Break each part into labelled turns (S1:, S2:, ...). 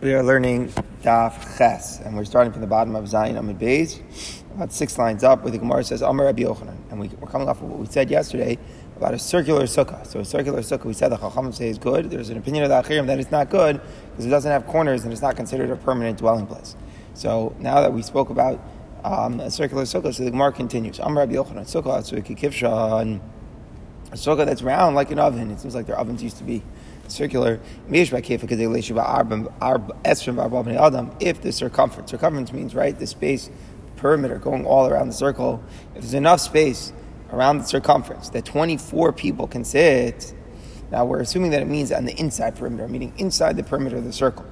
S1: We are learning Daf Ches, and we're starting from the bottom of Zion Amid Beis, about six lines up, where the Gemara says Amar Rabbi Yochanan, and we, are coming off of what we said yesterday about a circular sukkah. So a circular sukkah, we said the Chachamim say is good. There's an opinion of the Achirim that it's not good because it doesn't have corners and it's not considered a permanent dwelling place. So now that we spoke about um, a circular sukkah, so the Gemara continues. Amar Rabbi Yochanan, sukkah, and a sukkah that's round like an oven. It seems like their ovens used to be circular. If the circumference, circumference means right the space perimeter going all around the circle. If there's enough space around the circumference that 24 people can sit, now we're assuming that it means on the inside perimeter, meaning inside the perimeter of the circle.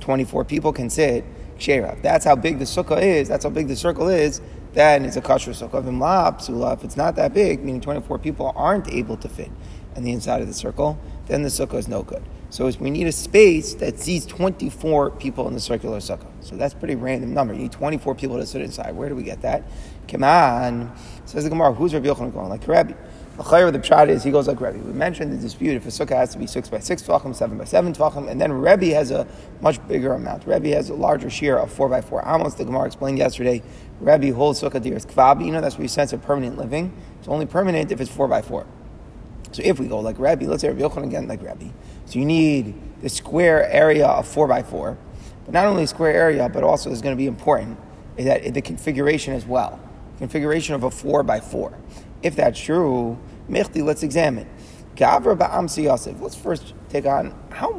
S1: 24 people can sit. That's how big the sukkah is. That's how big the circle is. Then it's a kosher sukkah. If it's not that big, meaning 24 people aren't able to fit on the inside of the circle, then the sukkah is no good. So we need a space that seats 24 people in the circular sukkah. So that's pretty random number. You need 24 people to sit inside. Where do we get that? Come on. Says the Gemara, who's Rabbi Yochanan going? Like Rabbi. The chayyur of the pshat is he goes like Rebbe. We mentioned the dispute if a sukkah has to be six by six tvachim, seven by seven tvachim, and then Rebbe has a much bigger amount. Rebbe has a larger share of four by four amos. The Gemara explained yesterday. Rebbe holds sukkah deer is kvabi. You know that's where you sense a permanent living. It's only permanent if it's four by four. So if we go like Rabbi, let's say Rabbi Yochanan again like Rabbi. So you need the square area of four by four, but not only square area, but also is going to be important is that the configuration as well. Configuration of a four by four. If that's true, Mechti, let's examine. Gavra ba'amsi Yosef. Let's first take on how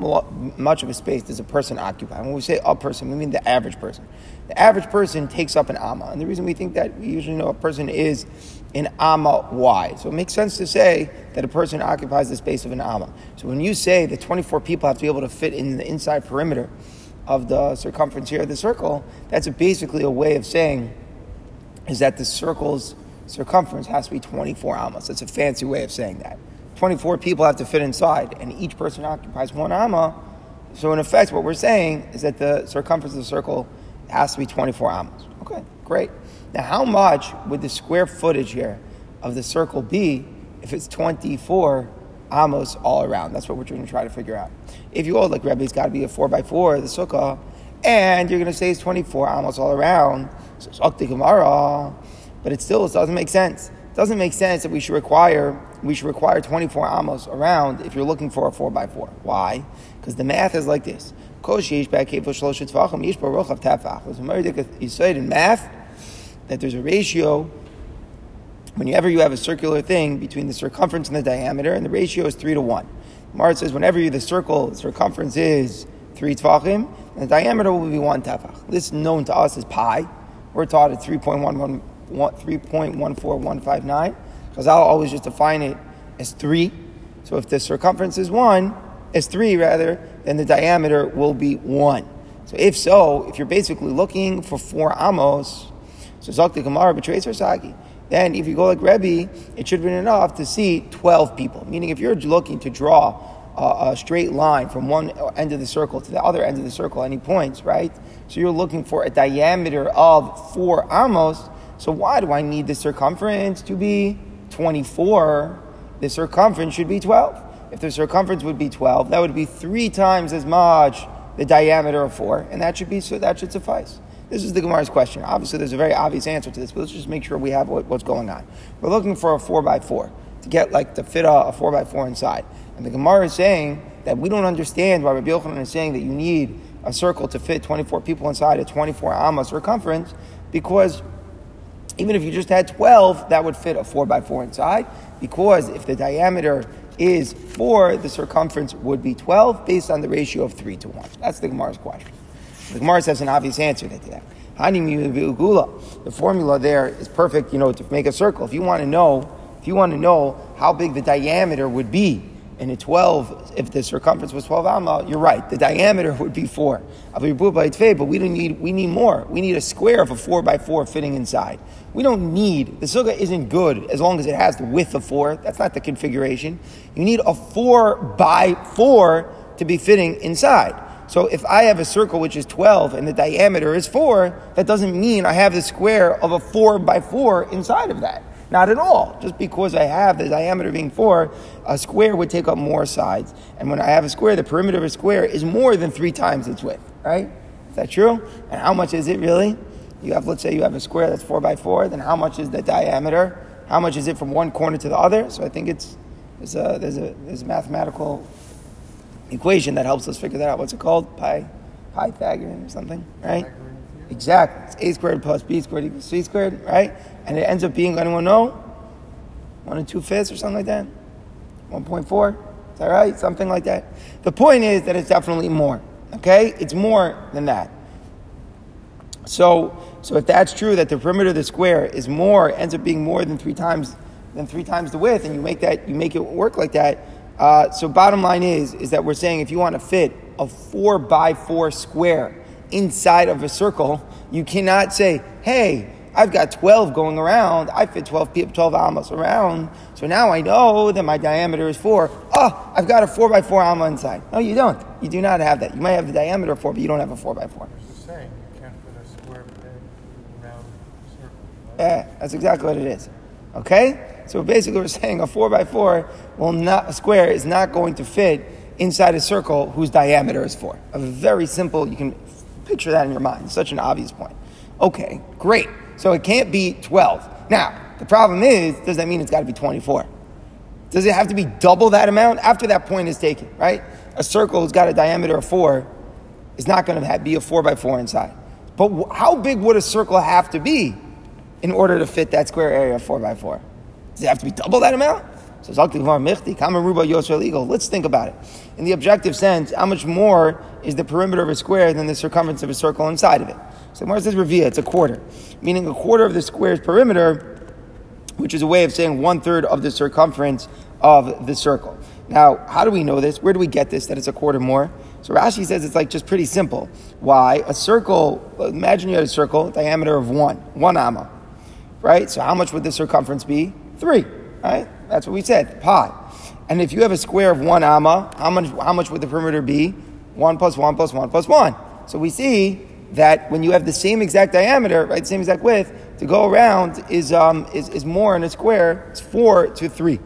S1: much of a space does a person occupy. When we say a person, we mean the average person. The average person takes up an amma, and the reason we think that we usually know a person is an amma wide. So it makes sense to say that a person occupies the space of an amma. So when you say that 24 people have to be able to fit in the inside perimeter of the circumference here of the circle, that's basically a way of saying is that the circle's circumference has to be 24 ammas. That's a fancy way of saying that. 24 people have to fit inside, and each person occupies one amma. So in effect, what we're saying is that the circumference of the circle has to be 24 ammas. Okay, great. Now, how much would the square footage here of the circle be if it's 24 amos all around? That's what we're going to try to figure out. If you hold like Rebbe, it's got to be a 4 by 4 the sukkah, and you're going to say it's 24 amos all around, so it's Gemara, but it still doesn't make sense. It doesn't make sense that we should require we should require 24 amos around if you're looking for a 4 by 4 Why? Because the math is like this. In math that there's a ratio whenever you have a circular thing between the circumference and the diameter, and the ratio is three to one. Mart says whenever you, the circle the circumference is three tefachim, and the diameter will be one tefach. This known to us as pi. We're taught at 3.14159. Because I'll always just define it as three. So if the circumference is one, as three rather, then the diameter will be one. So if so, if you're basically looking for four amos, so Zakti Gemara betrays her Sagi. Then, if you go like Rebbe, it should have been enough to see 12 people. Meaning, if you're looking to draw a, a, straight line from one end of the circle to the other end of the circle, any points, right? So you're looking for a diameter of four amos. So why do I need the circumference to be 24? The circumference should be 12. If the circumference would be 12, that would be three times as much the diameter of four, and that should be so that should suffice. This is the Gemara's question. Obviously, there's a very obvious answer to this, but let's just make sure we have what, what's going on. We're looking for a 4 by 4 to get like to fit a, a 4 by 4 inside. And the Gemara is saying that we don't understand why Rabbi Yochanan is saying that you need a circle to fit 24 people inside a 24 amma circumference because even if you just had 12, that would fit a 4 by 4 inside because if the diameter is 4, the circumference would be 12 based on the ratio of 3 to 1. That's the Gemara's question. The Gemara says an obvious answer to that. The formula there is perfect, you know, to make a circle. If you want to know, if you want to know how big the diameter would be in a 12, if the circumference was 12 amma, you're right. The diameter would be 4. But we don't need, we need more. We need a square of a 4 by 4 fitting inside. We don't need, the sukkah isn't good as long as it has the width of 4. That's not the configuration. You need a 4 by 4 to be fitting inside. So if I have a circle which is 12 and the diameter is 4, that doesn't mean I have the square of a 4 by 4 inside of that. Not at all. Just because I have the diameter being 4, a square would take up more sides. And when I have a square, the perimeter of a square is more than 3 times its width. right? Is that true? And how much is it really? You have, let's say you have a square that's four by four, then how much is the diameter? How much is it from one corner to the other? So I think it's, there's a, there's a, there's a mathematical equation that helps us figure that out. What's it called? Pi, Pythagorean or something, right? Exactly. It's a squared plus b squared equals c squared, right? And it ends up being, anyone know? One and two fifths or something like that? 1.4? Is that right? Something like that. The point is that it's definitely more. Okay? It's more than that. So, so if that's true, that the perimeter of the square is more, ends up being more than three times than three times the width, and you make that you make it work like that. Uh, so bottom line is is that we're saying if you want to fit a four by four square inside of a circle, you cannot say, hey, I've got 12 going around. I fit 12 people, 12 almas around. So now I know that my diameter is four. Oh, I've got a four by four alma inside. No, you don't. You do not have that. You might have the diameter of four, but you don't have a four by four.
S2: saying you can't put a square peg around circle. right?
S1: Yeah, that's exactly what it is. Okay? So basically we're saying a four by four will not a square is not going to fit inside a circle whose diameter is four. A very simple, you can picture that in your mind. Such an obvious point. Okay, great. So it can't be 12. Now, the problem is, does that mean it's got to be 24? Does it have to be double that amount? After that point is taken, right? A circle who's got a diameter of four is not going to be a four by four inside. But how big would a circle have to be in order to fit that square area of four by four? Does it have to be double that amount? Legal. Let's think about it. In the objective sense, how much more is the perimeter of a square than the circumference of a circle inside of it? So Gemara says Revia, it's a quarter. Meaning a quarter of the square's perimeter which is a way of saying one third of the circumference of the circle. Now, how do we know this? Where do we get this that it's a quarter more? So Rashi says it's like just pretty simple. Why? A circle, imagine you had a circle, diameter of one, one amma, right? So how much would the circumference be? Three, right? That's what we said, pi. And if you have a square of one amma, how much, how much would the perimeter be? One plus one plus one plus one. So we see that when you have the same exact diameter, right, same exact width, to go around is, um, is, is more in a square, it's four to three.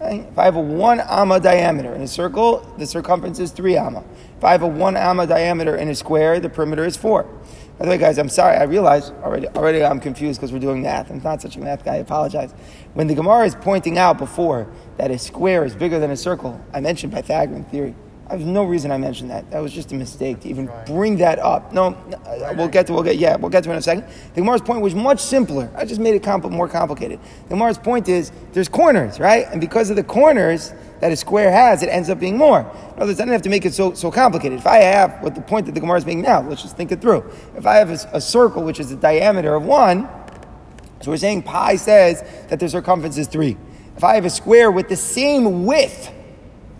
S1: If I have a one amma diameter in a circle, the circumference is three amma. If I have a one amma diameter in a square, the perimeter is four. By the way, guys, I'm sorry. I realize already. Already, I'm confused because we're doing math. I'm not such a math guy. I apologize. When the Gemara is pointing out before that a square is bigger than a circle, I mentioned Pythagorean theory. I have no reason I mentioned that. That was just a mistake to even
S2: Right.
S1: bring that up. No, no, uh, we'll get to we'll get yeah we'll get to it in a second. The Gemara's point was much simpler. I just made it compl- more complicated. The Gemara's point is there's corners, right? And because of the corners that a square has, it ends up being more. In other words, I don't have to make it so so complicated. If I have what the point that the Gemara is making now, let's just think it through. If I have a circle which is a diameter of one, so we're saying pi says that the circumference is three. If I have a square with the same width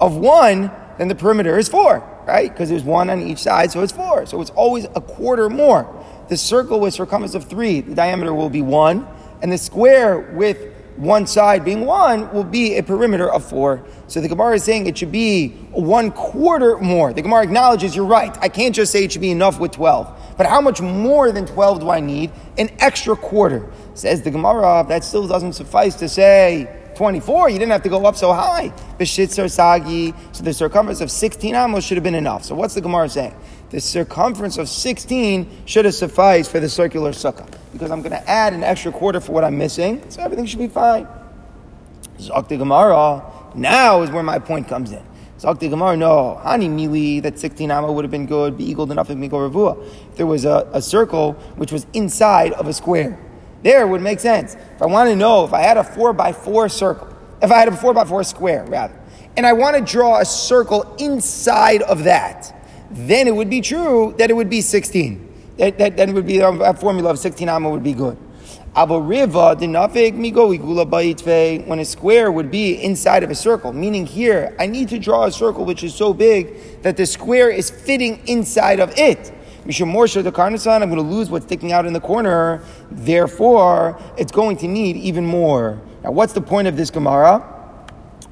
S1: of one, then the perimeter is four, right? Because there's one on each side, so it's four. So it's always a quarter more. The circle with circumference of three, the diameter will be one, and the square with one side being one will be a perimeter of four. So the Gemara is saying it should be one quarter more. The Gemara acknowledges you're right. I can't just say it should be enough with 12. But how much more than 12 do I need? An extra quarter. Says the Gemara, that still doesn't suffice to say 24, you didn't have to go up so high. B'shitzer sagi. So the circumference of 16 amos should have been enough. So what's the Gemara saying? The circumference of 16 should have sufficed for the circular sukkah. Because I'm going to add an extra quarter for what I'm missing, so everything should be fine. Zakti Gemara, now is where my point comes in. Zakti Gemara, no, Hani Mili, that 16 amma would have been good, be equal enough of Miko Ravua. If there was a, a circle which was inside of a square, there would make sense. If I want to know if I had a 4 by 4 circle, if I had a 4 by 4 square, rather, and I want to draw a circle inside of that, then it would be true that it would be 16. That, that, would be um, a formula of 16 amma would be good. Abo riva dinafik migo igula ba'itve, when a square would be inside of a circle. Meaning here, I need to draw a circle which is so big that the square is fitting inside of it. Mishum Morsha the Karnasan, I'm going to lose what's sticking out in the corner. Therefore, it's going to need even more. Now, what's the point of this Gemara?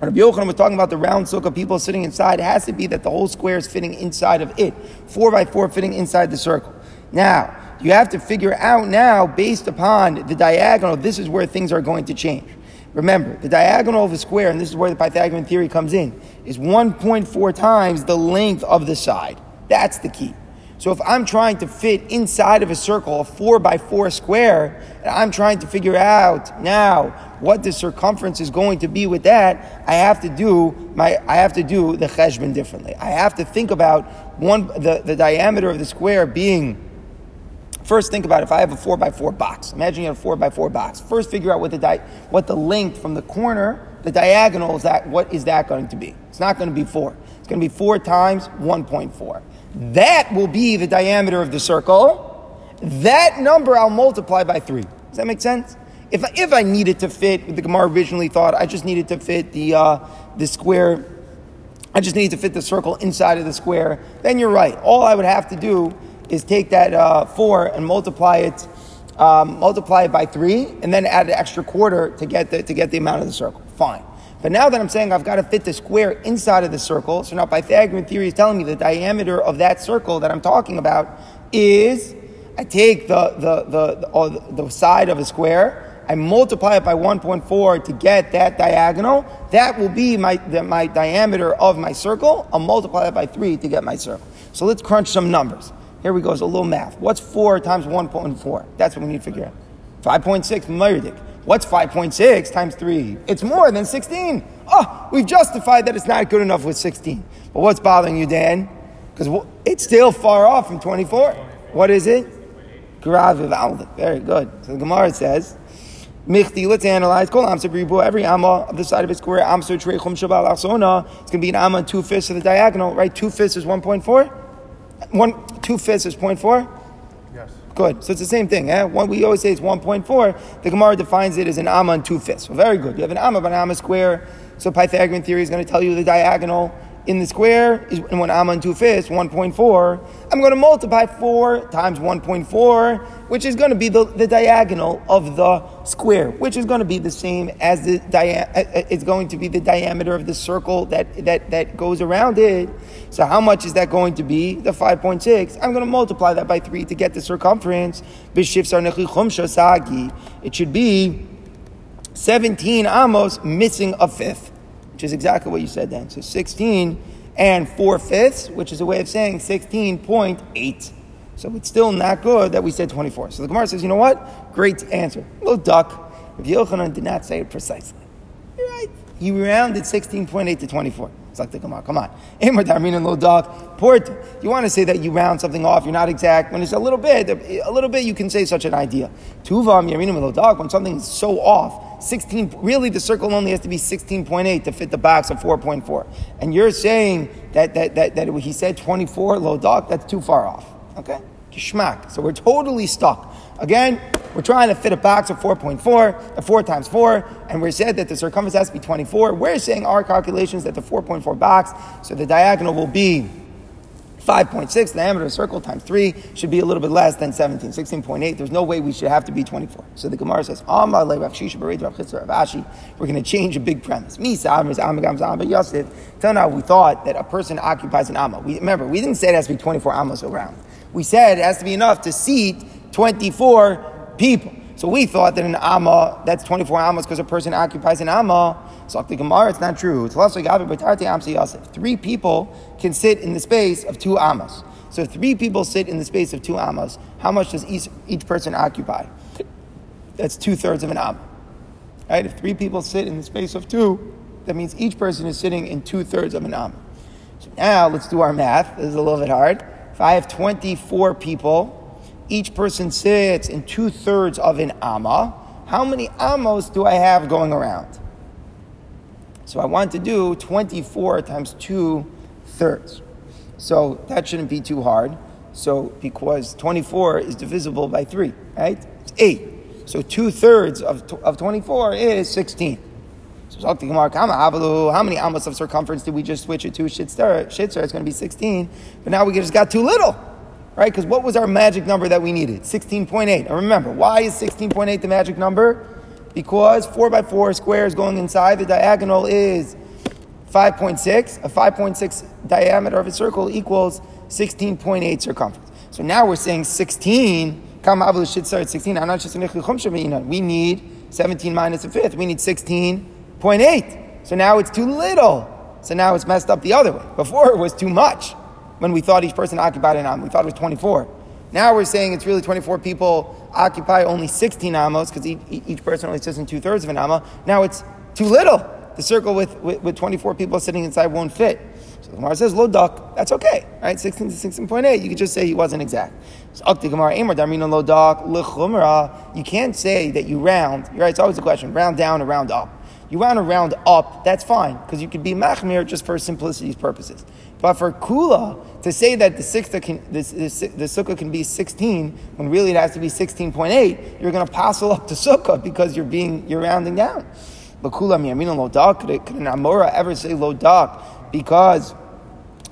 S1: Rabbi Yochanan was talking about the round sukkah, people sitting inside, it has to be that the whole square is fitting inside of it. Four by four fitting inside the circle. Now, you have to figure out now, based upon the diagonal, this is where things are going to change. Remember, the diagonal of a square, and this is where the Pythagorean theory comes in, is 1.4 times the length of the side. That's the key. So if I'm trying to fit inside of a circle, a four by four square, and I'm trying to figure out now what the circumference is going to be with that, I have to do my I have to do the cheshbon differently. I have to think about one the, the diameter of the square being First, think about if I have a four by four box. Imagine you have a four by four box. First, figure out what the di- what the length from the corner, the diagonal is that. What is that going to be? It's not going to be four. It's going to be four times one point four. That will be the diameter of the circle. That number I'll multiply by three. Does that make sense? If I, if I needed to fit, with the Gemara originally thought I just needed to fit the uh, the square. I just need to fit the circle inside of the square. Then you're right. All I would have to do is take that uh, four and multiply it, um, multiply it by three, and then add an extra quarter to get the, to get the amount of the circle. Fine. But now that I'm saying I've got to fit the square inside of the circle, so now Pythagorean theory is telling me the diameter of that circle that I'm talking about is I take the the the the, the side of a square. I multiply it by 1.4 to get that diagonal. That will be my, the, my diameter of my circle. I'll multiply it by 3 to get my circle. So let's crunch some numbers. Here we go, it's a little math. What's 4 times 1.4? That's what we need to figure out. 5.6, Myrdik. What's 5.6 times 3? It's more than 16. Oh, we've justified that it's not good enough with 16. But what's bothering you, Dan? Because it's still far off from 24. What is it? Very good. So the Gemara says, Michti, let's analyze. Kol every amma of the side of a square, amsa trechum shabal asona, it's going to be an amma two fifths of the diagonal, right? Two fifths is 1.4? One, two fifths is 0.4?
S2: Yes.
S1: Good. So it's the same thing. Eh? One, we always say it's 1.4. The Gemara defines it as an amma and two fifths. So very good. You have an amma, but an amma square. So Pythagorean theory is going to tell you the diagonal in the square is one amma and two fifths, 1.4. I'm going to multiply 4 times 1.4, which is going to be the, the diagonal of the square, which is going to be the same as the dia- uh, uh, it's going to be the diameter of the circle that, that, that goes around it. So how much is that going to be? The 5.6. I'm going to multiply that by 3 to get the circumference. It should be 17 amos missing a fifth which is exactly what you said then. So 16 and 4 fifths, which is a way of saying 16.8. So it's still not good that we said 24. So the Gemara says, you know what? Great answer. Little duck. If Yochanan did not say it precisely. You're right. He rounded 16.8 to 24. It's like the Gemara. Come on. Amar Darmin and little duck. Port. You want to say that you round something off, you're not exact. When it's a little bit, a little bit, you can say such an idea. Tuvam, Yaminim, little dog. When something is so off, 16, really the circle only has to be 16.8 to fit the box of 4.4. And you're saying that, that, that, that he said 24, low dog, that's too far off. Okay? Geschmack. So we're totally stuck. Again, we're trying to fit a box of 4.4, a 4 times 4, and we said that the circumference has to be 24. We're saying our calculations that the 4.4 box, so the diagonal will be 5.6, the diameter of a circle times 3 should be a little bit less than 17, 16.8. There's no way we should have to be 24. So the Gemara says, we're going to change a big premise. Now we thought that a person occupies an amma. We, remember, we didn't say it has to be 24 ammas around. We said it has to be enough to seat 24 people. So we thought that an amma, that's 24 ammas because a person occupies an amma. So the Gemara, it's not true. Three people can sit in the space of two ammas. So if three people sit in the space of two ammas, how much does each, each person occupy? That's two thirds of an amma. Right? If three people sit in the space of two, that means each person is sitting in two thirds of an amma. So now let's do our math. This is a little bit hard. If I have 24 people, each person sits in two thirds of an amma. How many amos do I have going around? So I want to do 24 times two thirds. So that shouldn't be too hard. So because 24 is divisible by 3, right? It's 8. So two thirds of, of 24 is 16. So how many amos of circumference did we just switch it to? Shitzer, it's going to be 16. But now we just got too little right? Because what was our magic number that we needed? 16.8. And remember, why is 16.8 the magic number? Because 4 by 4 squares going inside the diagonal is 5.6. A 5.6 diameter of a circle equals 16.8 circumference. So now we're saying 16. Come, Abel should start 16. I'm not just We need 17 minus a fifth. We need 16.8. So now it's too little. So now it's messed up the other way. Before it was too much. When we thought each person occupied an am. We thought it was 24. Now we're saying it's really 24 people occupy only 16 amos because each, each person only sits in two thirds of an amma. Now it's too little. The circle with, with, with 24 people sitting inside won't fit. So the Gemara says, lo duck, that's okay, right? 16 to 16.8, you could just say he wasn't exact. So Gemara, Amar Darmina duck, you can't say that you round, right? It's always a question, round down or round up. You round a round up, that's fine, because you could be machmir just for simplicity's purposes. But for kula, to say that the sixth can, this, this, the sukkah can be 16, when really it has to be 16.8, you're going to passel up the sukkah because you're being, you're rounding down. But kula miyamina lo dak, could an amora ever say lo dak because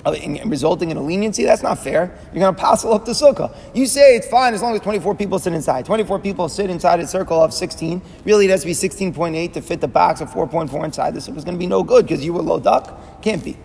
S1: resulting in a leniency, that's not fair. You're going to passel up the sukkah. You say it's fine as long as 24 people sit inside. 24 people sit inside a circle of 16. Really, it has to be 16.8 to fit the box of 4.4 inside. The is going to be no good because you were low duck. Can't be.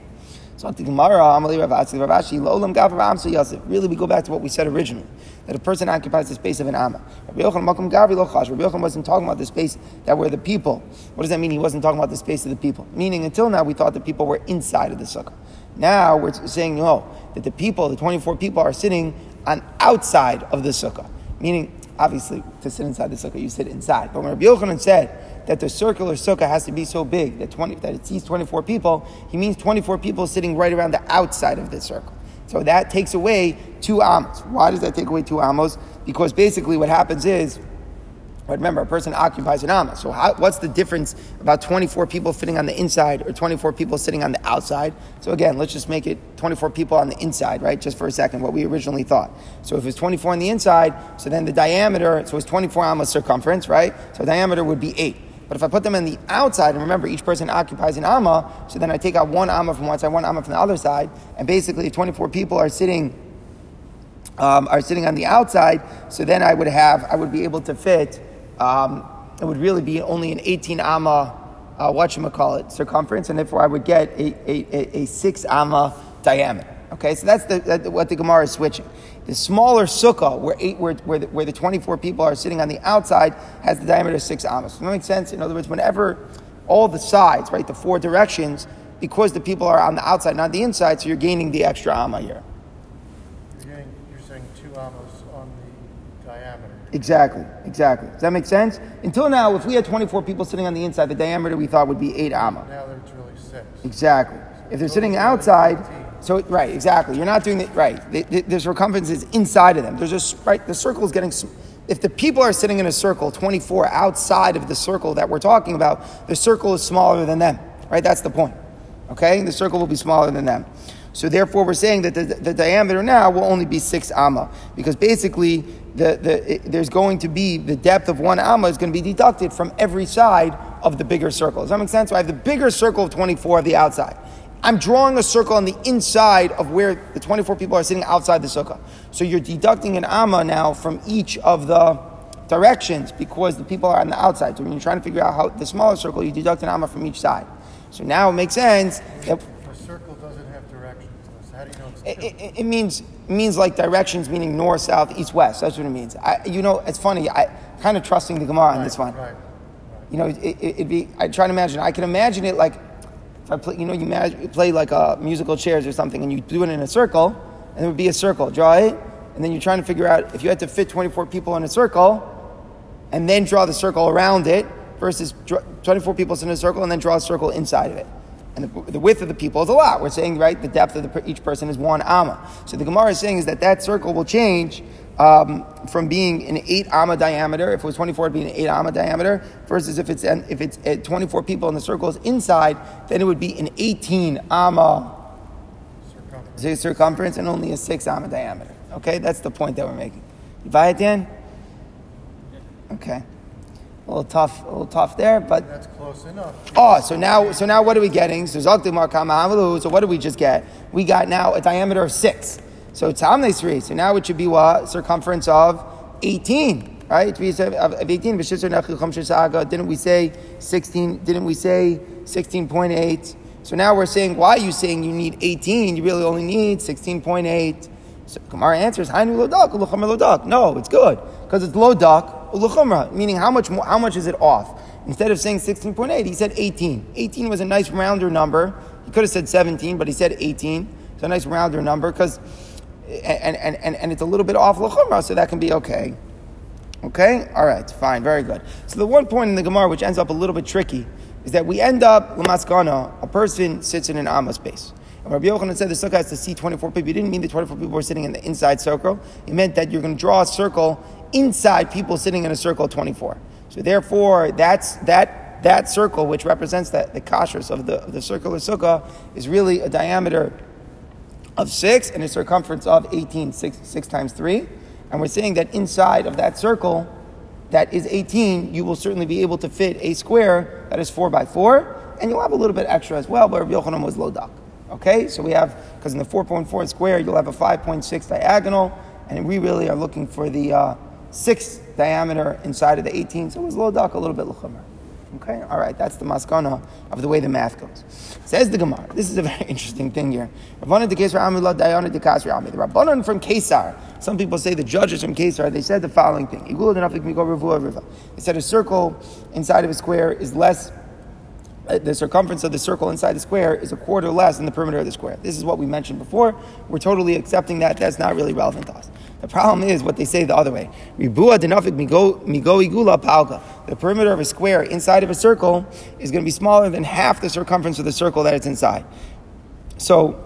S1: So the Gemara, Amali Ravashi, Ravashi, Lolam Gav Amsa Yosef. Really, we go back to what we said originally that a person occupies the space of an Amma. Rabbi Yochanan Makom. Rabbi Yochanan wasn't talking about the space that were the people. What does that mean? He wasn't talking about the space of the people. Meaning, until now, we thought the people were inside of the sukkah. Now we're saying no, that the people, the 24 people, are sitting on outside of the sukkah. Meaning, obviously, to sit inside the sukkah, you sit inside. But when Rabbi Yochanan said that the circular sukkah has to be so big that, 20, that it seats 24 people, he means 24 people sitting right around the outside of the circle. So that takes away two amos. Why does that take away two amos? Because basically what happens is, remember, a person occupies an amma. So how, what's the difference about 24 people fitting on the inside or 24 people sitting on the outside? So again, let's just make it 24 people on the inside, right? Just for a second, what we originally thought. So if it's 24 on the inside, so then the diameter, so it's 24 amos circumference, right? So diameter would be 8. But if I put them on the outside, and remember each person occupies an amma, so then I take out one amma from one side, one amma from the other side, and basically 24 people are sitting um, are sitting on the outside, so then I would have I would be able to fit. Um, it would really be only an 18 amma, uh, it, circumference, and therefore I would get a, a, a, a six amma diameter. Okay, so that's the, that, what the Gemara is switching. The smaller sukkah, where, eight, where, where, the, where the 24 people are sitting on the outside, has the diameter of six amos. Does that make sense? In other words, whenever all the sides, right, the four directions, because the people are on the outside, not the inside, so you're gaining the extra amma here.
S2: You're, getting, you're saying two amos on the diameter.
S1: Exactly, exactly. Does that make sense? Until now, if we had 24 people sitting on the inside, the diameter we thought would be eight amma.
S2: Now it's really six.
S1: Exactly. If they're sitting outside, so right, exactly. You're not doing it right. The, the, the circumference is inside of them. There's just right. The circle is getting. If the people are sitting in a circle, 24 outside of the circle that we're talking about, the circle is smaller than them. Right. That's the point. Okay. The circle will be smaller than them. So therefore, we're saying that the, the diameter now will only be six amma because basically the, the, it, there's going to be the depth of one amma is going to be deducted from every side of the bigger circle. Does that make sense? So I have the bigger circle of 24 of the outside. I'm drawing a circle on the inside of where the 24 people are sitting outside the sukkah. So you're deducting an amma now from each of the directions because the people are on the outside. So when you're trying to figure out how the smaller circle, you deduct an amma from each side. So now it makes sense
S2: that a circle doesn't have directions. How do you know it's
S1: it, it, it, means means like directions, meaning north, south, east, west. That's what it means. I, you know, it's funny. I kind of trusting the Gemara on this one.
S2: Right.
S1: You know, it, would be. I try to imagine. I can imagine it like if I play, you know, you, play like a musical chairs or something, and you do it in a circle, and it would be a circle. Draw it, and then you're trying to figure out if you had to fit 24 people in a circle, and then draw the circle around it, versus 24 people in a circle, and then draw a circle inside of it. And the, the, width of the people is a lot. We're saying, right, the depth of the, each person is one amma. So the Gemara is saying is that that circle will change um, from being an eight amma diameter, if it was 24, it'd be an eight amma diameter, versus if it's if it's at 24 people and the circle is inside, then it would be an 18 amma circumference, circumference and only a six amma diameter. Okay, that's the point that we're making. You buy it, Dan? Okay. A little tough, a little tough there, but
S2: that's close enough.
S1: Oh, so now, so now what are we getting? So so what did we just get? We got now a diameter of six. So Tamne Sri. So now it should be what? Circumference of 18. Right? Of 18. Didn't we say 16? Didn't we say 16.8? So now we're saying, why are you saying you need 18? You really only need 16.8. So Gemara answers, No, it's good. Because it's lodak, meaning how much, more, how much is it off? Instead of saying 16.8, he said 18. 18 was a nice rounder number. He could have said 17, but he said 18. It's a nice rounder number because, and, and, and, and it's a little bit off l'chumra, so that can be okay. Okay? All right, fine, very good. So the one point in the Gemara which ends up a little bit tricky is that we end up, lamaskana, a person sits in an amma space. And Rabbi Yochanan said the sukkah has to see 24 people. He didn't mean the 24 people were sitting in the inside circle. He meant that you're going to draw a circle inside people sitting in a circle of 24. So therefore, that's, that, that circle, which represents that, the kashrus of the, of the circular sukkah, is really a diameter of 6 and a circumference of 18, 6, 6 times 3. And we're saying that inside of that circle, that is 18, you will certainly be able to fit a square that is 4 by 4, and you'll have a little bit extra as well, but Rabbi Yochanan was low duck. Okay, so we have, because in the 4.4 square, you'll have a 5.6 diagonal, and we really are looking for the uh, 6 diameter inside of the 18, so it was low duck, a little bit l'chumer. Okay, all right, that's the maskana of the way the math goes. Says the Gemara. This is a very interesting thing here. Rabbanan the Rabbanan from Kesar. Some people say the judges from Kesar. They said the following thing. They said a circle inside of a square is less uh, the circumference of the circle inside the square is a quarter less than the perimeter of the square. This is what we mentioned before. We're totally accepting that. That's not really relevant to us. The problem is what they say the other way. Ribua denafik migo igula palga. The perimeter of a square inside of a circle is going to be smaller than half the circumference of the circle that it's inside. So,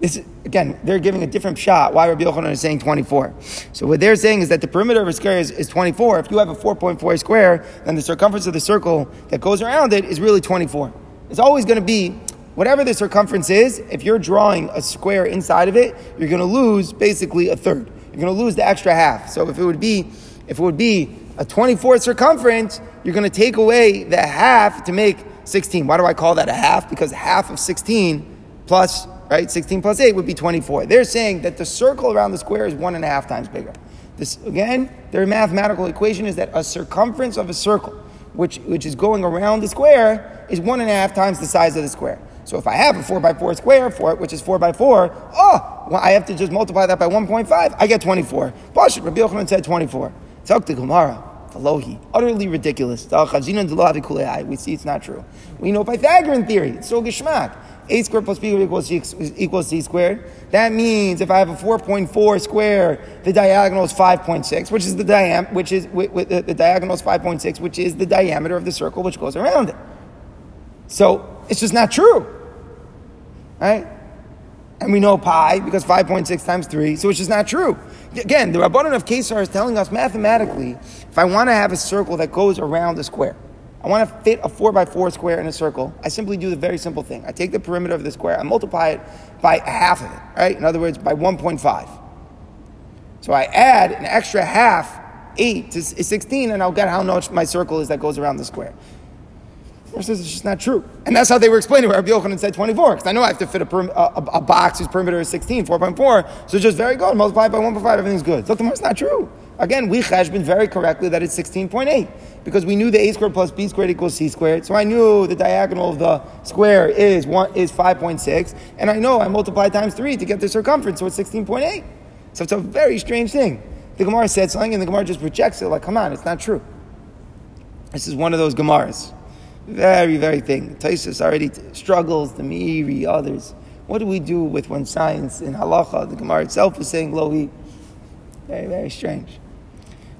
S1: this again, they're giving a different shot. Why Rabbi Yochanan is saying 24. So what they're saying is that the perimeter of a square is, is 24. If you have a 4.4 square, then the circumference of the circle that goes around it is really 24. It's always going to be whatever the circumference is. If you're drawing a square inside of it, you're going to lose basically a third you're going to lose the extra half. So if it would be, if it would be a 24 circumference, you're going to take away the half to make 16. Why do I call that a half? Because half of 16 plus, right, 16 plus 8 would be 24. They're saying that the circle around the square is one and a half times bigger. This, again, their mathematical equation is that a circumference of a circle, which, which is going around the square, is one and a half times the size of the square. So if I have a 4 by 4 square, which is 4 by 4, oh, well, I have to just multiply that by 1.5. I get 24. Pashit, Rabbi Yochanan said 24. Talk to Gemara. Alohi. Utterly ridiculous. We see it's not true. We know Pythagorean theory. It's so geshmak. A squared plus B equals C, equals C squared. That means if I have a 4.4 square, the diagonal is 5.6, which is the diam- which is the, the diagonal is 5.6, which is the diameter of the circle which goes around it. So it's just not true. Right? And we know pi because 5.6 times 3, so it's just not true. Again, the Rabbanon of Kesar is telling us mathematically if I want to have a circle that goes around a square, I want to fit a 4 by 4 square in a circle, I simply do the very simple thing. I take the perimeter of the square, I multiply it by half of it, right? In other words, by 1.5. So I add an extra half, 8 to 16, and I'll get how much my circle is that goes around the square. Or says it's just not true. And that's how they were explaining where Rabbi Yochanan said 24. Because I know I have to fit a, a, a, box whose perimeter is 16, 4.4. So it's just very good. Multiply by 1.5, everything's good. Look, it's not true. Again, we been very correctly that it's 16.8. Because we knew the a squared plus b squared equals c squared. So I knew the diagonal of the square is one is 5.6. And I know I multiply times 3 to get the circumference. So it's 16.8. So it's a very strange thing. The Gemara said something and the Gemara just rejects it. Like, come on, it's not true. This is one of those Gemaras. Very, very thing. Taisus already struggles, the Meiri, others. What do we do with when science in halacha, the Gemara itself is saying lohi? Very, very strange.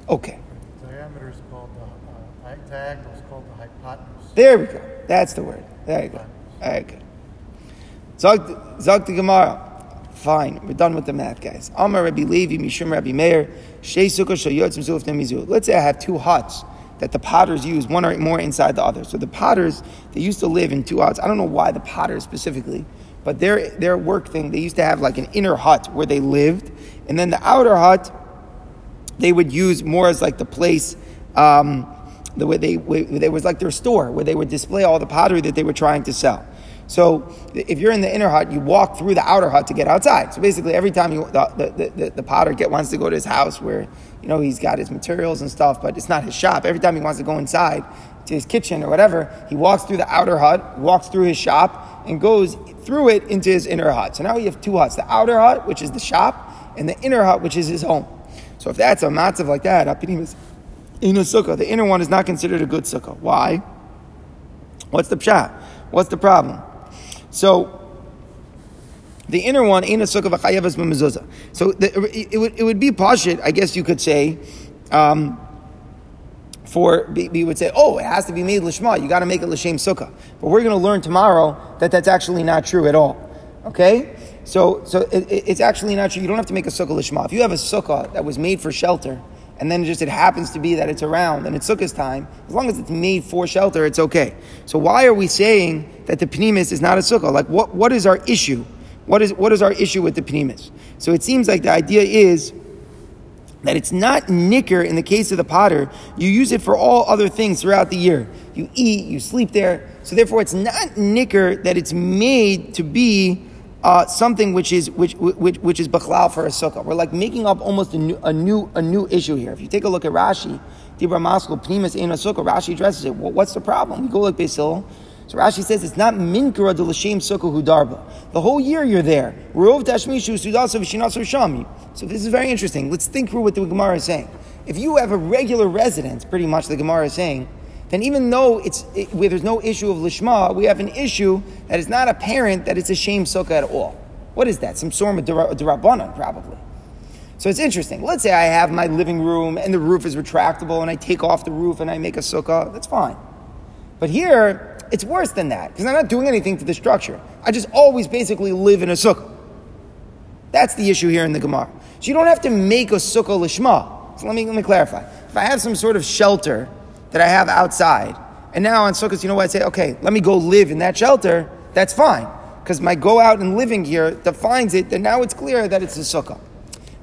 S1: Okay.
S2: The diameter is called the uh, diagonal is called the hypotenuse.
S1: There we go. That's the word. There you go. Very good. Zog the Gemara. Fine, we're done with the math, guys. Amar Rabbi Levi, Mishum Rabbi Meir, Shei Sukkah Let's say I have two huts that the potters use, one or more inside the other. So the potters, they used to live in two huts. I don't know why the potters specifically, but their, their work thing, they used to have like an inner hut where they lived, and then the outer hut, they would use more as like the place, um, the way they, they was like their store where they would display all the pottery that they were trying to sell. So if you're in the inner hut, you walk through the outer hut to get outside. So basically, every time you, the, the, the, the potter get, wants to go to his house where you know he's got his materials and stuff, but it's not his shop. Every time he wants to go inside to his kitchen or whatever, he walks through the outer hut, walks through his shop, and goes through it into his inner hut. So now you have two huts: the outer hut, which is the shop, and the inner hut, which is his home. So if that's a matzav like that, in a sukkah, the inner one is not considered a good sukkah. Why? What's the pshat? What's the problem? So, The inner one a sukkah v'chayevas b'mezuzah. So the, it, it, would, it would be pashit, I guess you could say, um, for we would say, oh, it has to be made lishma. You got to make it l'shem sukkah. But we're going to learn tomorrow that that's actually not true at all. Okay, so so it, it's actually not true. You don't have to make a sukkah lishma. If you have a sukkah that was made for shelter, and then just it happens to be that it's around and it's sukkah's time, as long as it's made for shelter, it's okay. So why are we saying that the pnimis is not a sukkah? Like what what is our issue? What is, what is our issue with the pnimis? So it seems like the idea is that it's not nicker in the case of the potter. You use it for all other things throughout the year. You eat, you sleep there. So therefore, it's not nicker that it's made to be uh, something which is which which which is bachlal for a sukkah. We're like making up almost a new a new a new issue here. If you take a look at Rashi, Dibra Maskul Pnimis in a sukkah, Rashi addresses it. Well, what's the problem? We go like Basil. So Rashi says it's not minkara de l'shem sukkah hudarba. The whole year you're there. Rov tashmishu sudasa v'shinasu shami. So this is very interesting. Let's think through what the Gemara is saying. If you have a regular residence, pretty much the Gemara is saying, then even though it's it, where there's no issue of lishma, we have an issue that is not apparent that it's a shame sukkah at all. What is that? Some sort of derabanan, probably. So it's interesting. Let's say I have my living room and the roof is retractable, and I take off the roof and I make a sukkah. That's fine. But here, it's worse than that because I'm not doing anything to the structure. I just always basically live in a sukkah. That's the issue here in the Gemara. So you don't have to make a sukkah lishma. So let me, let me clarify. If I have some sort of shelter that I have outside, and now on sukkahs, you know what I say? Okay, let me go live in that shelter. That's fine because my go out and living here defines it. Then now it's clear that it's a sukkah.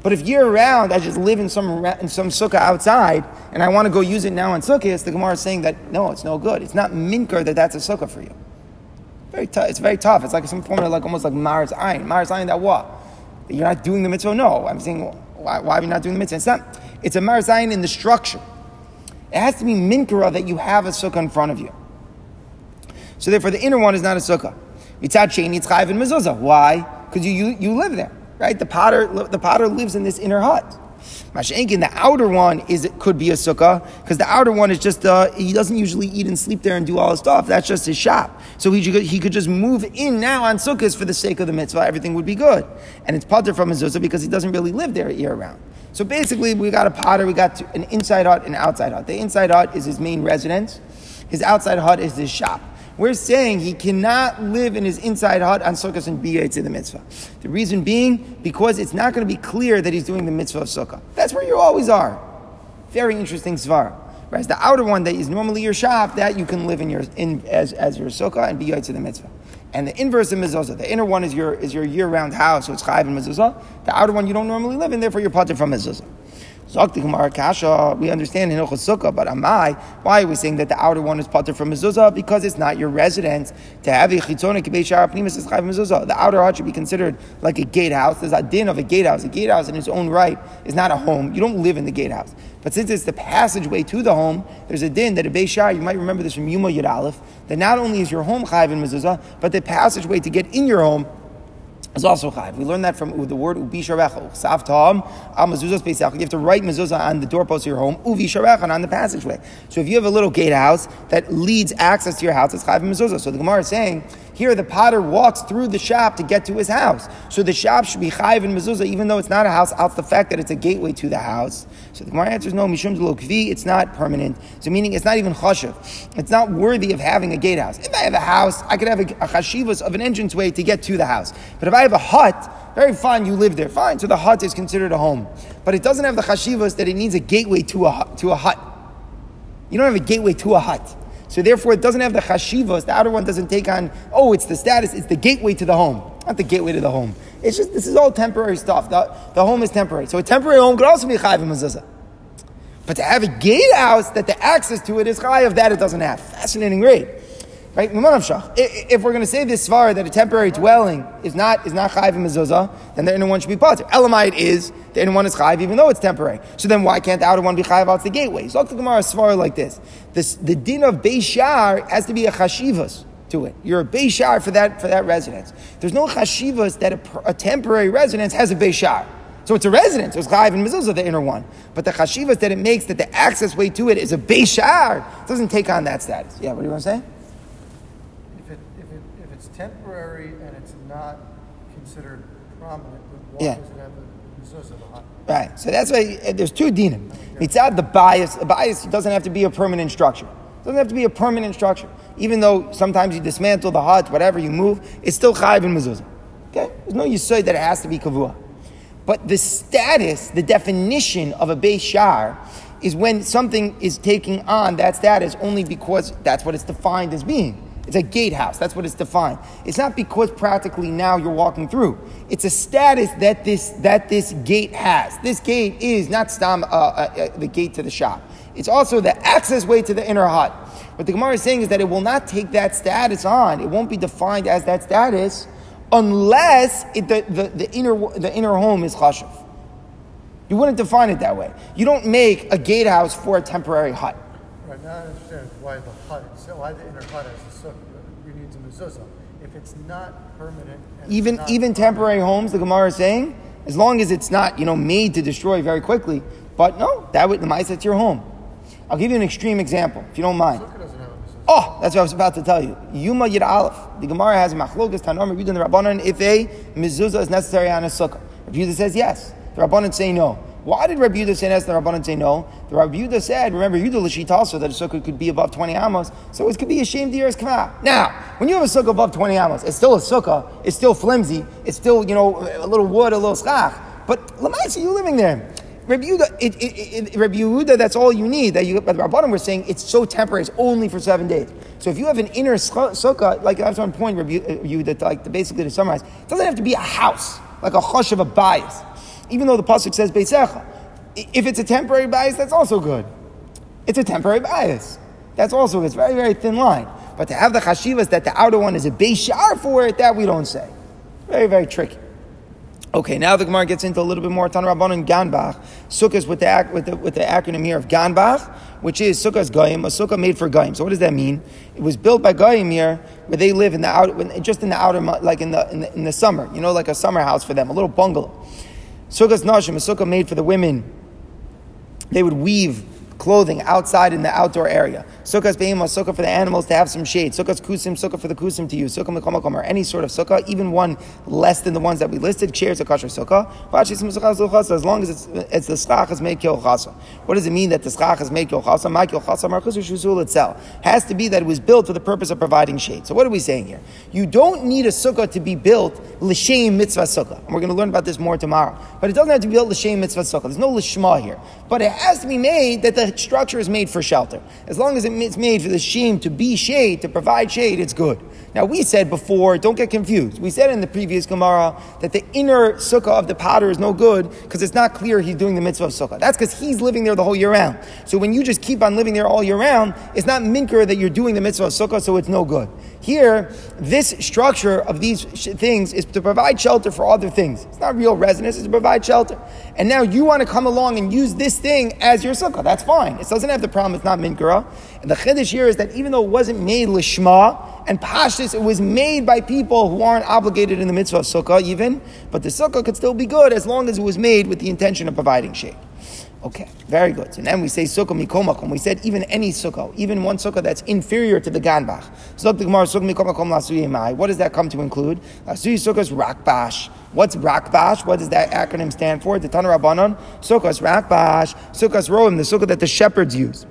S1: But if year round I just live in some in some sukkah outside and I want to go use it now on sukkah, the Gemara is saying that no, it's no good. It's not minker that that's a sukkah for you. Very tough. It's very tough. It's like some form of like almost like Mars Ayin. Mars Ayin that what? You're not doing the mitzvah? No. I'm saying why, why are you not doing the mitzvah? It's not. It's a Mars Ayin in the structure. It has to be minkara that you have a sukkah in front of you. So therefore, the inner one is not a sukkah. Mitzad sheni it's chayiv and mezuzah. Why? Because you, you you live there right? The potter, the potter lives in this inner hut. Mashenkin, the outer one is it could be a sukkah because the outer one is just uh, he doesn't usually eat and sleep there and do all his stuff. That's just his shop. So he could, he could just move in now on sukkahs for the sake of the mitzvah. Everything would be good, and it's potter from mezuzah because he doesn't really live there year round. So basically, we got a potter. We got an inside hut and an outside hut. The inside hut is his main residence. His outside hut is his shop. We're saying he cannot live in his inside hut on Sukkot and be to the mitzvah. The reason being, because it's not going to be clear that he's doing the mitzvah of Sukkah. That's where you always are. Very interesting svar. Whereas the outer one that is normally your shop, that you can live in your in as, as your sukkah and be to the mitzvah. And the inverse of mezuzah, the inner one is your is your year round house, so it's chayiv and mezuzah. The outer one you don't normally live in, therefore you're potter from mezuzah. Zok the Gemara Kasha, we understand in Sukkah, but Amai, why are we saying that the outer one is potter from mezuzah? Because it's not your residence. To have a chitzona is chayv mezuzah. The outer hut should be considered like a gatehouse. There's a din of a gatehouse. A gatehouse in its own right is not a home. You don't live in the gatehouse. But since it's the passageway to the home, there's a din that a Beishar, you might remember this from Yuma Yud Aleph, that not only is your home chayv in mezuzah, but the passageway to get in your home is also chayv. We learned that from the word ubi sharecha. Sav ta'am al mezuzah pesach. You have to write mezuzah on the doorpost of your home, uvi sharecha, on the passageway. So if you have a little gatehouse that leads access to your house, it's chayv mezuzah. So the Gemara is saying here, the potter walks through the shop to get to his house. So the shop should be chayiv and mezuzah, even though it's not a house, out the fact that it's a gateway to the house. So the Gemara answers no, mishum kvi, it's not permanent. So meaning it's not even chashiv. It's not worthy of having a gatehouse. If I have a house, I could have a, a chashivas of an entranceway to get to the house. But if I have a hut, very fine, you live there. Fine, so the hut is considered a home. But it doesn't have the chashivas that it needs a gateway to a, to a hut. You don't have a gateway to a hut. So therefore, it doesn't have the chashivas. The outer one doesn't take on, oh, it's the status, it's the gateway to the home. Not the gateway to the home. It's just, this is all temporary stuff. The, the home is temporary. So a temporary home could also be chayiv mezuzah. But to have a gatehouse that the access to it is chayiv, that it doesn't have. Fascinating read. Right? If we're going to say this svar that a temporary dwelling is not is not mezuzah, then the inner one should be positive. Elamite is the inner one is chayiv even though it's temporary. So then why can't the outer one be chayiv out the gateway? So the Gemara svar like this: this the din of Beishar has to be a chashivas to it. You're a Beishar for that for that residence. There's no chashivas that a, a temporary residence has a Beishar. So it's a residence. It's chayiv and mezuzah, the inner one. But the chashivas that it makes that the access way to it is a Beishar doesn't take on that status. Yeah, what do you want to say?
S2: If it's temporary and it's not considered prominent, but why
S1: Yeah.
S2: does it
S1: Right. So that's why uh, there's two dinim. Mitzad the bias. The bias doesn't have to be a permanent structure. It doesn't have to be a permanent structure. Even though sometimes you dismantle the hut, whatever you move, it's still chayiv and mezuzah. Okay. There's no yisoid that it has to be kavua. But the status, the definition of a Beis Shar is when something is taking on that status only because that's what it's defined as being. It's a gatehouse. That's what it's defined. It's not because practically now you're walking through. It's a status that this that this gate has. This gate is not stam, uh, uh, uh, the gate to the shop. It's also the access way to the inner hut. What the Gemara is saying is that it will not take that status on. It won't be defined as that status unless it, the, the, the inner the inner home is chashuv. You wouldn't define it that way. You don't make a gatehouse for a temporary hut.
S2: I understand why the hut, so why the inner hut has a sukkah, you need a mezuzah. If it's not permanent.
S1: Even
S2: not
S1: even temporary homes, the Gemara is saying, as long as it's not you know made to destroy very quickly. But no, that would the mice that's your home. I'll give you an extreme example, if you don't mind.
S2: Sukkah doesn't have a mezuzah.
S1: Oh, that's what I was about to tell you. Yuma Yid Aleph. The Gemara has machlokas tanom Rebbe and the Rabbanon if a mezuzah is necessary on a sukkah. Yehuda says yes. The Rabbanon say no. Why did Rabbi Yudah say yes? The Rabbanon say no. The Rabbi Yudah said, remember Yehuda Lashit also that a sukkah could be above twenty amos, so it could be a shame to years kama. Now, when you have a sukkah above twenty amos, it's still a sukkah. It's still flimsy. It's still you know a little wood, a little schach. But lamaisa, you living there. Rabbi Yehuda, it, it, it, Rabbi Yehuda, that's all you need. That you, but the Rabbanim were saying it's so temporary, it's only for seven days. So if you have an inner sukkah, like that's one point, Rabbi Yehuda, like basically to summarize, it doesn't have to be a house, like a chush of a bias. Even though the pasuk says beisecha, if it's a temporary bias, that's also good. It's a temporary bias. That's also it's very very thin line. But to have the chashivas that the outer one is a beishar for it, that we don't say. Very very tricky. Okay, now the Gemara gets into a little bit more Tan Rabbanon Ganbach. Sukkahs with the, with, the, with the acronym here of Ganbach, which is Sukkah's Goyim, a sukkah made for Goyim. So what does that mean? It was built by Goyim here, where they live in the outer, just in the outer, like in the, in the, in the summer, you know, like a summer house for them, a little bungalow. Sukkah's Nashim, a sukkah made for the women. They would weave clothing outside in the outdoor area. Sukkah's be'ema, sukkah for the animals to have some shade. Sukkah's kusim, sukkah for the kusim to use. Sukkah mekomakom, or any sort of sukkah, even one less than the ones that we listed. Shares a kosher sukkah. As long as it's, it's the schach is made kil chasa. What does it mean that the schach is made kil chasa? Ma kil chasa marchus shuzul itself. Has to be that it was built for the purpose of providing shade. So what are we saying here? You don't need a sukkah to be built l'shem mitzvah sukkah. And we're going to learn about this more tomorrow. But it doesn't have to be built l'shem mitzvah sukkah. There's no lishma here. But it has to be made that the structure is made for shelter. As long as it's made for the shem to be shade, to provide shade, it's good. Now we said before, don't get confused. We said in the previous Gemara that the inner sukkah of the potter is no good because it's not clear he's doing the mitzvah of sukkah. That's because he's living there the whole year round. So when you just keep on living there all year round, it's not minker that you're doing the mitzvah of sukkah, so it's no good. Here, this structure of these sh- things is to provide shelter for other things. It's not real residence, it's to provide shelter. And now you want to come along and use this thing as your sukkah. That's fine. It doesn't have the problem, it's not minkara. And the chiddush here is that even though it wasn't made lishma, and pashtus, it was made by people who aren't obligated in the mitzvah of sukkah even, but the sukkah could still be good as long as it was made with the intention of providing shade. Okay, very good. So then we say sukkah mikomakom. We said even any sukkah, even one sukkah that's inferior to the ganbach. So the Gemara sukkah mikomakom lasuyimai. What does that come to include? Lasuyi sukkah is rakbash. What's rakbash? What does that acronym stand for? The Tanur Rabbanon. Sukkah is rakbash. Sukkah is roim, the sukkah that the shepherds use.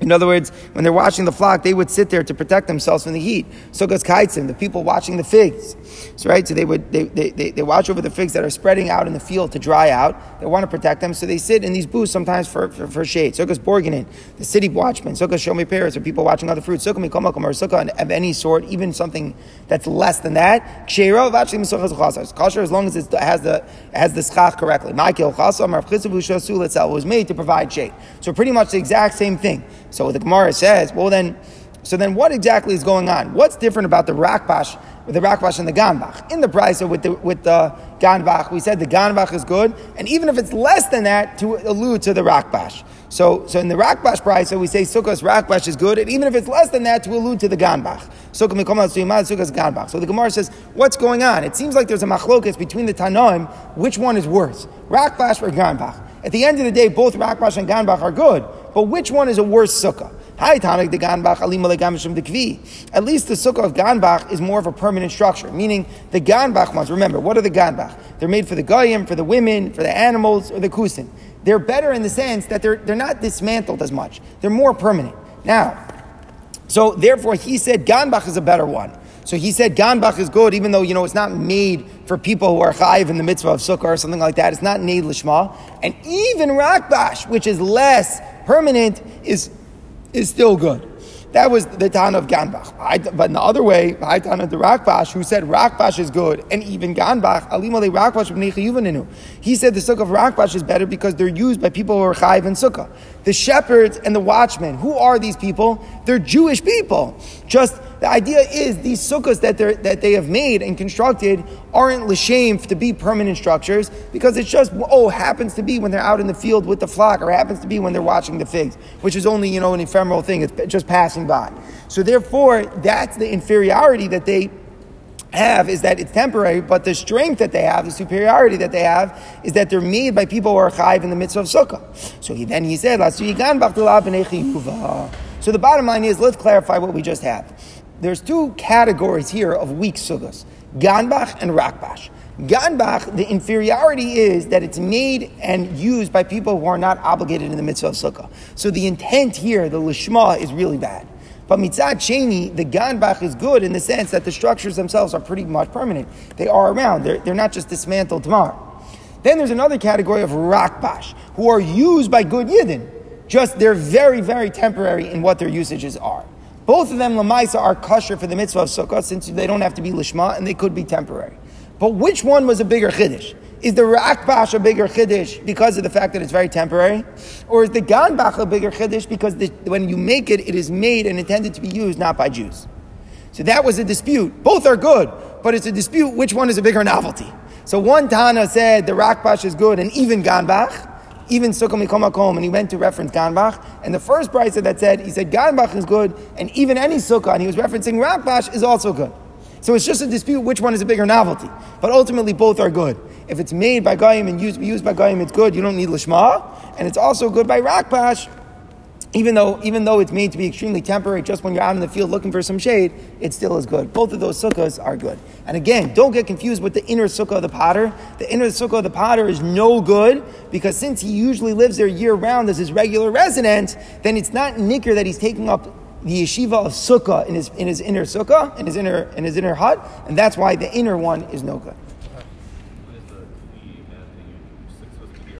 S1: In other words, when they're watching the flock, they would sit there to protect themselves from the heat. Sukkah's kaitzim, the people watching the figs. So, right? So they would they, they, they, they watch over the figs that are spreading out in the field to dry out. They want to protect them, so they sit in these booths sometimes for, for, for shade. Sukkah's borganin, the city watchmen. Sukkah's shomi pears, or people watching other fruits. Sukkah mikomakom, or sukkah of any sort, even something that's less than that. Kshero v'achim sukkah's chasa. Kosher as long as it has the has the schach correctly. Ma'ikil chasa, marv itself was made to provide shade. So pretty much the exact same thing. So the Gemara says, well then, so then what exactly is going on? What's different about the rakbash, with the rakbash and the ganbach? In the brisa with the with the ganbach, we said the ganbach is good, and even if it's less than that, to allude to the rakbash. So, so in the rakbash brisa, so we say sukkah's rakbash is good, and even if it's less than that, to allude to the ganbach. Ganbach. So the Gemara says, what's going on? It seems like there's a machlokas between the tanoim. Which one is worse, rakbash or ganbach? At the end of the day, both rakbash and ganbach are good, but which one is a worse sukkah? At least the sukkah of Ganbach is more of a permanent structure, meaning the Ganbach ones, remember, what are the Ganbach? They're made for the Goyim, for the women, for the animals, or the Kusin. They're better in the sense that they're, they're not dismantled as much. They're more permanent. Now, so therefore he said Ganbach is a better one. So he said Ganbach is good, even though, you know, it's not made for people who are chayiv in the mitzvah of sukkah or something like that. It's not made lishma. And even Rakbash, which is less permanent, is, is still good. That was the Tan of Ganbach. but in the other way, I of the Rakbash, who said Rakbash is good, and even Ganbach, He said the sukkah of Rakbash is better because they're used by people who are chayiv in sukkah. The shepherds and the watchmen, who are these people? They're Jewish people. Just the idea is these sukkahs that, that they have made and constructed aren't l'shem to be permanent structures because it's just, oh, happens to be when they're out in the field with the flock or happens to be when they're watching the figs, which is only, you know, an ephemeral thing. It's just passing by. So therefore, that's the inferiority that they have is that it's temporary, but the strength that they have, the superiority that they have, is that they're made by people who are chayv in the mitzvah of sukkah. So he, then he said, so the bottom line is, let's clarify what we just had there's two categories here of weak sugas Ganbach and Rakbash. Ganbach, the inferiority is that it's made and used by people who are not obligated in the mitzvah of sukkah. So the intent here, the lishma, is really bad. But mitzad sheni, the ganbach is good in the sense that the structures themselves are pretty much permanent. They are around. They're, they're not just dismantled tomorrow. Then there's another category of rakbash, who are used by good yidden. Just they're very, very temporary in what their usages are. Both of them, Lamaisa, are kosher for the mitzvah of Sukkah since they don't have to be Lishma and they could be temporary. But which one was a bigger Chiddush? Is the Rakbash a bigger Chiddush because of the fact that it's very temporary? Or is the Ganbach a bigger Chiddush because the, when you make it, it is made and intended to be used not by Jews? So that was a dispute. Both are good, but it's a dispute which one is a bigger novelty. So one Tana said the Rakbash is good and even Ganbach even Sukkah Mikomakom, and he went to reference Ganbach. And the first brisa that said, he said Ganbach is good, and even any Sukkah, and he was referencing Rakbash, is also good. So it's just a dispute which one is a bigger novelty. But ultimately, both are good. If it's made by Goyim and used, used by Goyim, it's good. You don't need Lishma. And it's also good by Rakbash even though, even though it's made to be extremely temporary, just when you're out in the field looking for some shade, it still is good. Both of those sukkahs are good. And again, don't get confused with the inner sukkah of the potter. The inner sukkah of the potter is no good because since he usually lives there year round as his regular resident, then it's not nicker that he's taking up the yeshiva of sukkah in his, in his inner sukkah, in his inner, in his inner hut, and that's why the inner one is no good.